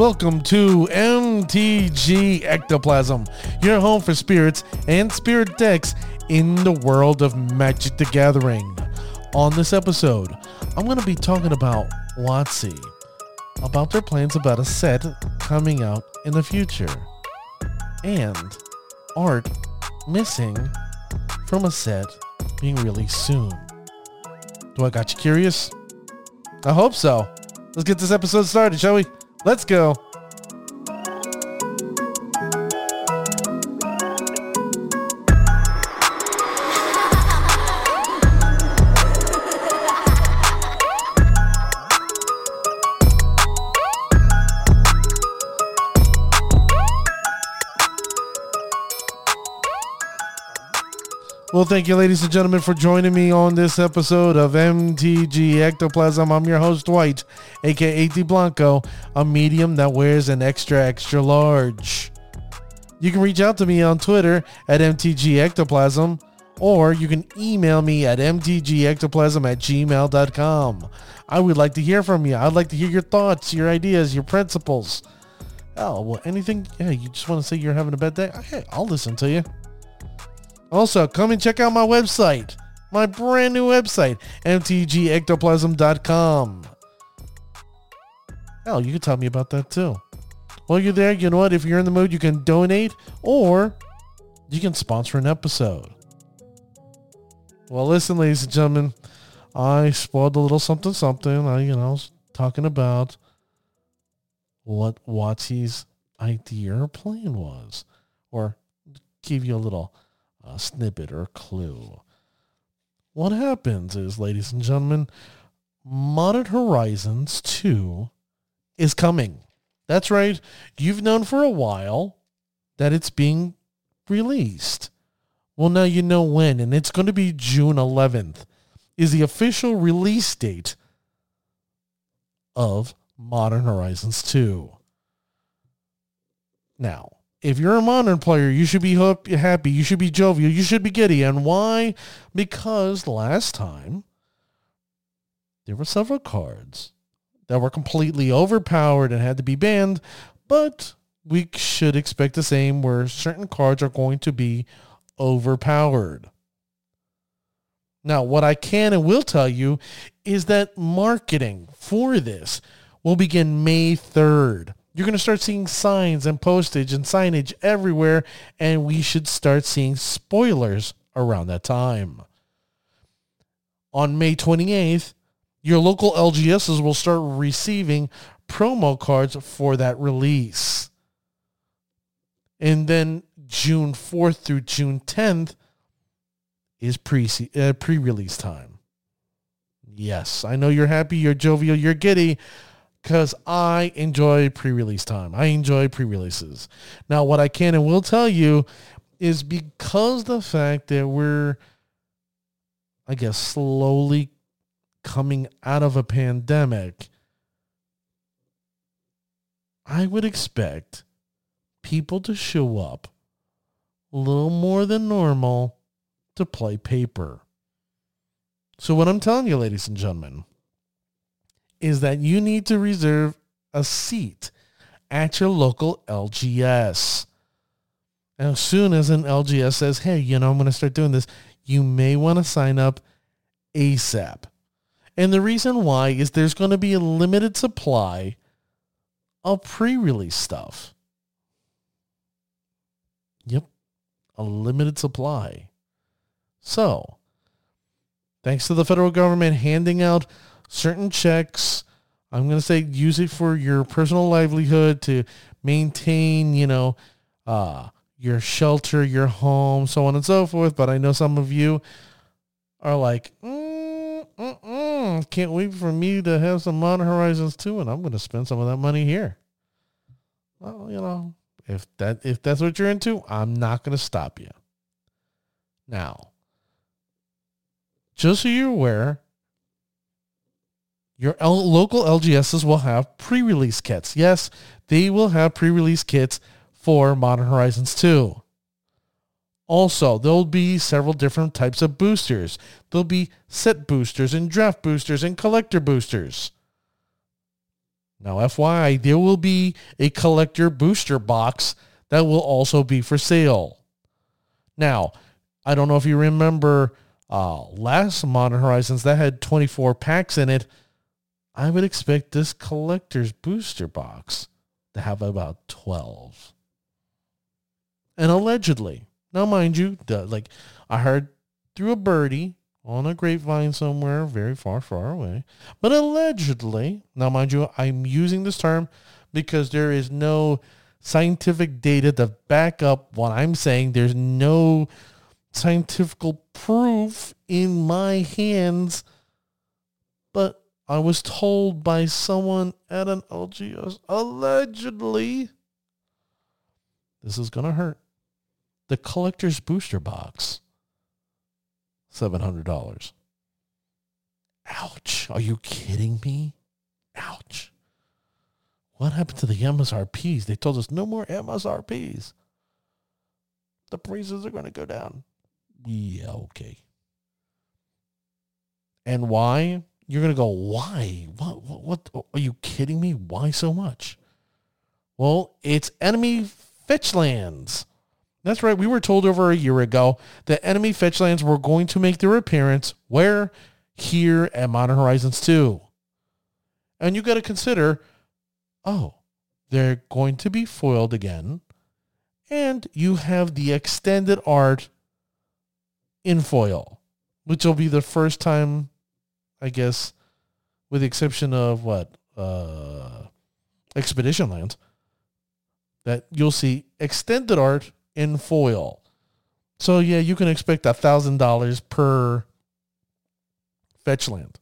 Welcome to MTG Ectoplasm, your home for spirits and spirit decks in the world of Magic the Gathering. On this episode, I'm going to be talking about WotC, about their plans about a set coming out in the future, and art missing from a set being released soon. Do I got you curious? I hope so. Let's get this episode started, shall we? Let's go. Thank you, ladies and gentlemen, for joining me on this episode of MTG Ectoplasm. I'm your host, White, aka D Blanco, a medium that wears an extra, extra large. You can reach out to me on Twitter at MTG Ectoplasm, or you can email me at mtgectoplasm at gmail.com. I would like to hear from you. I'd like to hear your thoughts, your ideas, your principles. Oh, well, anything, yeah, you just want to say you're having a bad day? Okay, I'll listen to you. Also, come and check out my website, my brand new website, mtgectoplasm.com. Hell, oh, you can tell me about that too. While you're there, you know what? If you're in the mood, you can donate or you can sponsor an episode. Well, listen, ladies and gentlemen, I spoiled a little something something. I, you know, was talking about what WotC's idea or plan was, or give you a little a snippet or a clue. What happens is, ladies and gentlemen, Modern Horizons 2 is coming. That's right. You've known for a while that it's being released. Well, now you know when, and it's going to be June 11th is the official release date of Modern Horizons 2. Now, if you're a modern player, you should be happy. You should be jovial. You should be giddy. And why? Because last time there were several cards that were completely overpowered and had to be banned. But we should expect the same where certain cards are going to be overpowered. Now, what I can and will tell you is that marketing for this will begin May 3rd. You're going to start seeing signs and postage and signage everywhere, and we should start seeing spoilers around that time. On May 28th, your local LGSs will start receiving promo cards for that release. And then June 4th through June 10th is pre uh, pre-release time. Yes, I know you're happy, you're jovial, you're giddy, because I enjoy pre-release time. I enjoy pre-releases. Now, what I can and will tell you is because the fact that we're, I guess, slowly coming out of a pandemic, I would expect people to show up a little more than normal to play paper. So what I'm telling you, ladies and gentlemen, is that you need to reserve a seat at your local LGS. And as soon as an LGS says, hey, you know, I'm going to start doing this, you may want to sign up ASAP. And the reason why is there's going to be a limited supply of pre-release stuff. Yep, a limited supply. So, thanks to the federal government handing out certain checks. I'm going to say use it for your personal livelihood to maintain, you know, uh, your shelter, your home, so on and so forth. But I know some of you are like, mm, mm, mm, can't wait for me to have some Modern Horizons 2, and I'm going to spend some of that money here. Well, you know, if that if that's what you're into, I'm not going to stop you. Now, just so you're aware, your L- local LGSs will have pre-release kits. Yes, they will have pre-release kits for Modern Horizons 2. Also, there'll be several different types of boosters. There'll be set boosters and draft boosters and collector boosters. Now, FYI, there will be a collector booster box that will also be for sale. Now, I don't know if you remember uh, last Modern Horizons that had 24 packs in it. I would expect this collector's booster box to have about 12. And allegedly, now mind you, like I heard through a birdie on a grapevine somewhere very far, far away, but allegedly, now mind you, I'm using this term because there is no scientific data to back up what I'm saying. There's no scientific proof in my hands, but I was told by someone at an LGS allegedly this is going to hurt. The collector's booster box $700. Ouch. Are you kidding me? Ouch. What happened to the MSRPs? They told us no more MSRPs. The prices are going to go down. Yeah, okay. And why? You're going to go, why? What, what, what? Are you kidding me? Why so much? Well, it's enemy fetch lands. That's right. We were told over a year ago that enemy fetch lands were going to make their appearance where? Here at Modern Horizons 2. And you got to consider, oh, they're going to be foiled again. And you have the extended art in foil, which will be the first time, I guess, with the exception of what? Uh, Expedition Lands, that you'll see extended art in foil. So yeah, you can expect a thousand dollars per fetch land.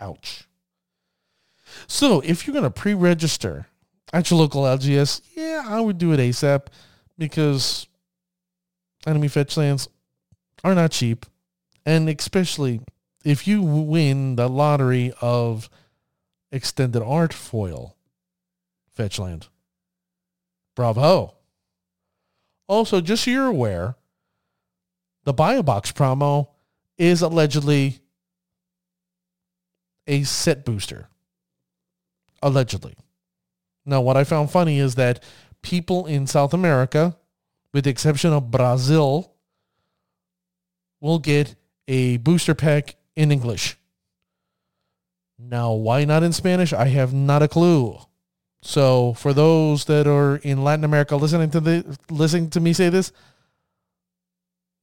Ouch. So if you're gonna pre-register at your local LGS, yeah, I would do it ASAP because enemy fetch lands are not cheap. And especially if you win the lottery of extended art foil Fetchland. Bravo. Also, just so you're aware, the buy a box promo is allegedly a set booster. Allegedly. Now, what I found funny is that people in South America, with the exception of Brazil, will get a booster pack in English. Now, why not in Spanish? I have not a clue. So for those that are in Latin America listening to the listening to me say this,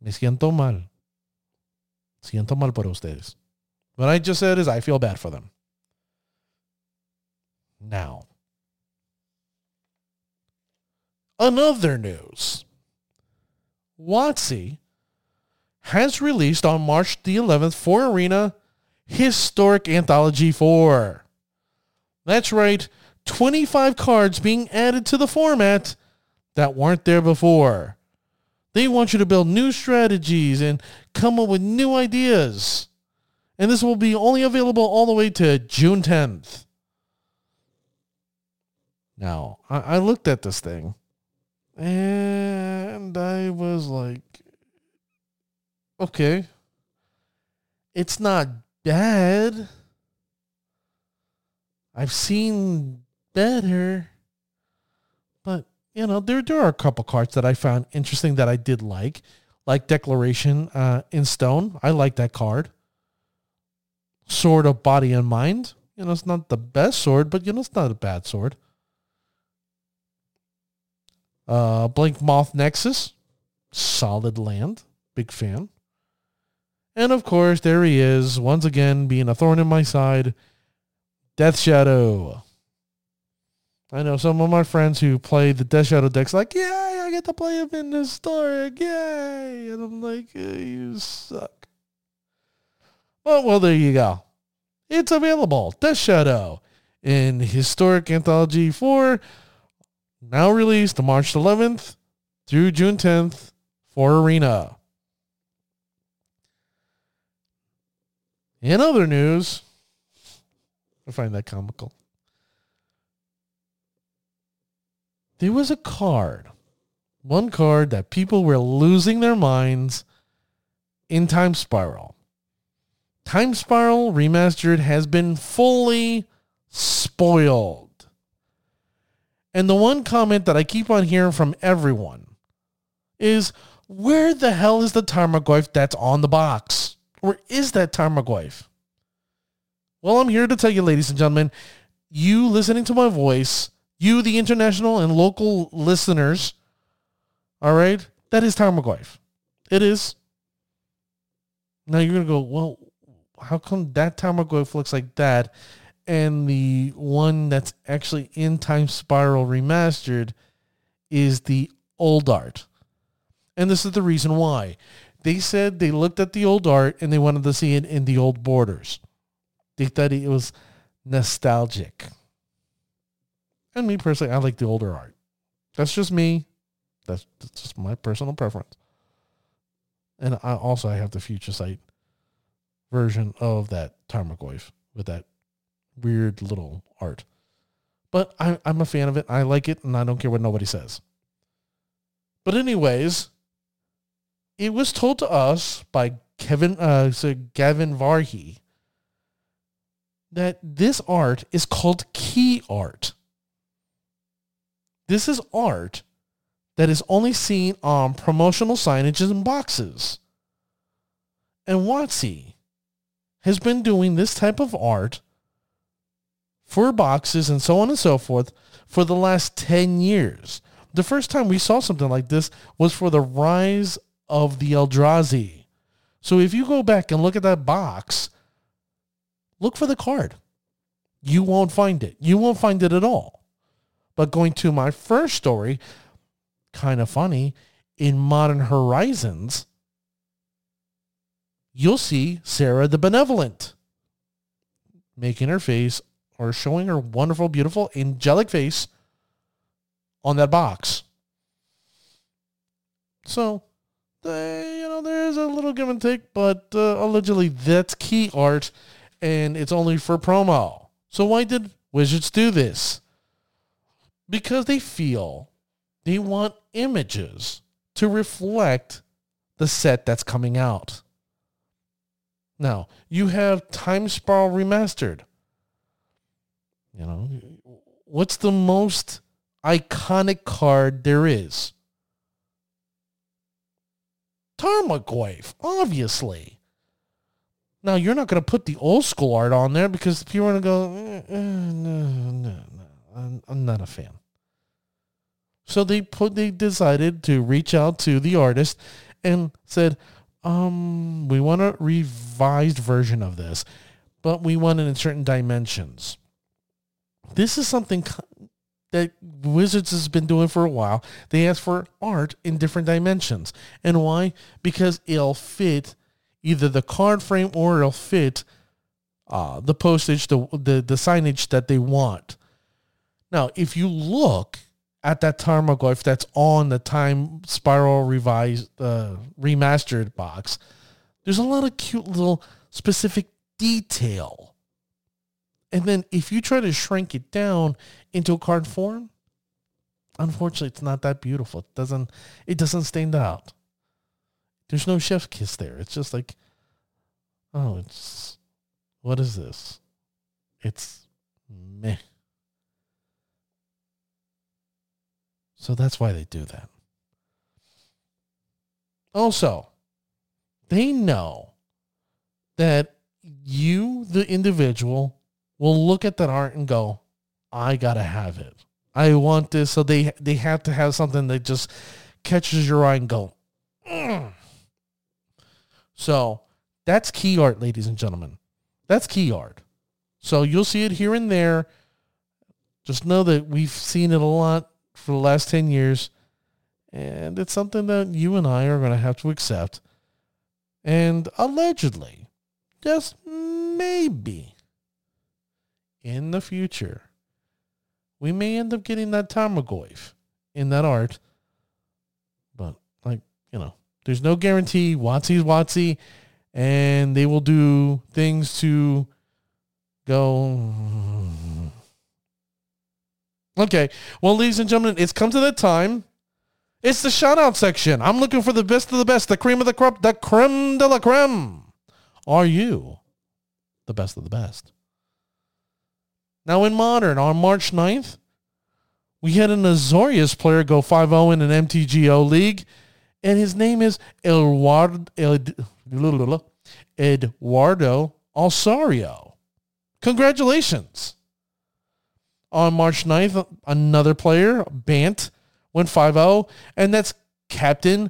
me siento mal. Siento mal por ustedes. What I just said is I feel bad for them. Now, another news. WotC has released on March the 11th for Arena Historic Anthology 4. That's right, 25 cards being added to the format that weren't there before. They want you to build new strategies and come up with new ideas. And this will be only available all the way to June 10th. Now, I, I looked at this thing and I was like, okay, it's not bad. I've seen better. But, you know, there, there are a couple cards that I found interesting that I did like, like Declaration uh, in Stone. I like that card. Sword of Body and Mind. You know, it's not the best sword, but, you know, it's not a bad sword. Uh, Blinkmoth Nexus. Solid land. Big fan. And of course, there he is, once again being a thorn in my side. Death Shadow. I know some of my friends who play the Death Shadow decks like, yay, I get to play him in historic, yay. And I'm like, eh, you suck. Well, well, there you go. It's available. Death Shadow in Historic Anthology 4, now released March 11th through June 10th for Arena. In other news, I find that comical. there was a card, one card that people were losing their minds in Time Spiral. Time Spiral Remastered has been fully spoiled. And the one comment that I keep on hearing from everyone is where the hell is the Tarmogoyf that's on the box? Where is that Tarmogoyf? Well, I'm here to tell you, ladies and gentlemen, you listening to my voice, you, the international and local listeners, all right, that is Tarmogoyf. It is. Now you're going to go, well, how come that Tarmogoyf looks like that and the one that's actually in Time Spiral Remastered is the old art? And this is the reason why. They said they looked at the old art and they wanted to see it in the old borders. They thought it was nostalgic. And me personally, I like the older art. That's just me. That's, that's just my personal preference. And I also I have the future sight version of that Tarmogoyf with that weird little art. But I, I'm a fan of it. I like it, and I don't care what nobody says. But anyways, it was told to us by Kevin, uh, so Gavin Verhey, that this art is called key art. This is art that is only seen on promotional signages and boxes. And WotC has been doing this type of art for boxes and so on and so forth for the last 10 years. The first time we saw something like this was for the rise of the Eldrazi. So if you go back and look at that box, look for the card. You won't find it. You won't find it at all. But going to my first story, kind of funny, in Modern Horizons, you'll see Serra the Benevolent making her face or showing her wonderful, beautiful, angelic face on that box. So they, you know, there's a little give and take, but uh, allegedly that's key art, and it's only for promo. So why did Wizards do this? Because they feel they want images to reflect the set that's coming out. Now, you have Time Spiral Remastered. You know, what's the most iconic card there is? Tarmogoyf, obviously. Now you're not going to put the old school art on there because people are going to go, eh, eh, no, no, no, I'm, I'm not a fan. So they put, they decided to reach out to the artist and said, um, we want a revised version of this, but we want it in certain dimensions. This is something that Wizards has been doing for a while. They ask for art in different dimensions. And why? Because it'll fit either the card frame or it'll fit uh, the postage, the, the, the signage that they want. Now, if you look at that Tarmogoyf that's on the Time Spiral revised, uh, remastered box, there's a lot of cute little specific detail and then if you try to shrink it down into a card form, unfortunately it's not that beautiful. It doesn't it doesn't stand out. There's no chef's kiss there. It's just like oh, it's what is this? It's meh. So that's why they do that. Also, they know that you, the individual, will look at that art and go, I gotta have it. I want this. So they they have to have something that just catches your eye and go. Mm. So that's key art, ladies and gentlemen. That's key art. So you'll see it here and there. Just know that we've seen it a lot for the last 10 years. And it's something that you and I are going to have to accept. And allegedly, just maybe, in the future, we may end up getting that Tarmogoyf in that art. But like, you know, there's no guarantee. WotC's Watsy, and they will do things to go. Okay. Well, ladies and gentlemen, it's come to that time. It's the shout out section. I'm looking for the best of the best, the cream of the crop, the creme de la creme. Are you the best of the best? Now in modern, on March 9th, we had an Azorius player go 5-0 in an MTGO league, and his name is Eduardo, Eduardo Alsario. Congratulations. On March 9th, another player, Bant, went 5-0, and that's Captain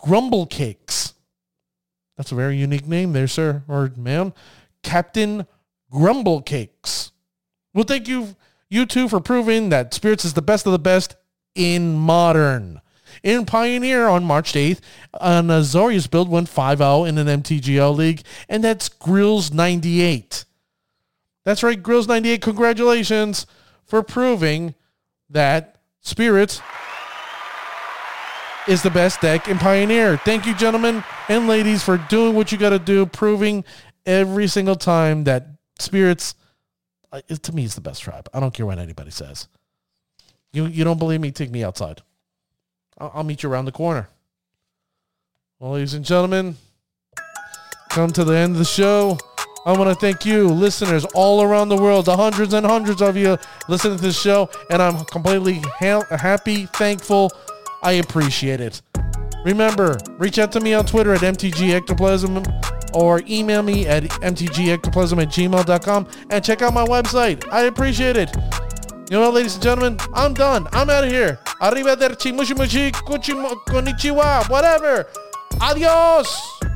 Grumblecakes. That's a very unique name there, sir or ma'am. Captain Grumble Cakes. Well, thank you, you two, for proving that Spirits is the best of the best in modern. In Pioneer on March 8th, an Azorius build went 5-0 in an MTGO league, and that's Grills 98. That's right, Grills 98. Congratulations for proving that Spirits is the best deck in Pioneer. Thank you, gentlemen and ladies, for doing what you got to do, proving every single time that Spirits, uh, to me, it's the best tribe. I don't care what anybody says. You you don't believe me? Take me outside. I'll, I'll meet you around the corner. Well, ladies and gentlemen, come to the end of the show. I want to thank you, listeners all around the world, the hundreds and hundreds of you listening to this show, and I'm completely ha- happy, thankful. I appreciate it. Remember, reach out to me on Twitter at mtgectoplasm or email me at mtgectoplasm at gmail.com and check out my website. I appreciate it. You know what, ladies and gentlemen? I'm done. I'm out of here. Arrivederci, mushi mushi, kuchi, konnichiwa, whatever. Adios.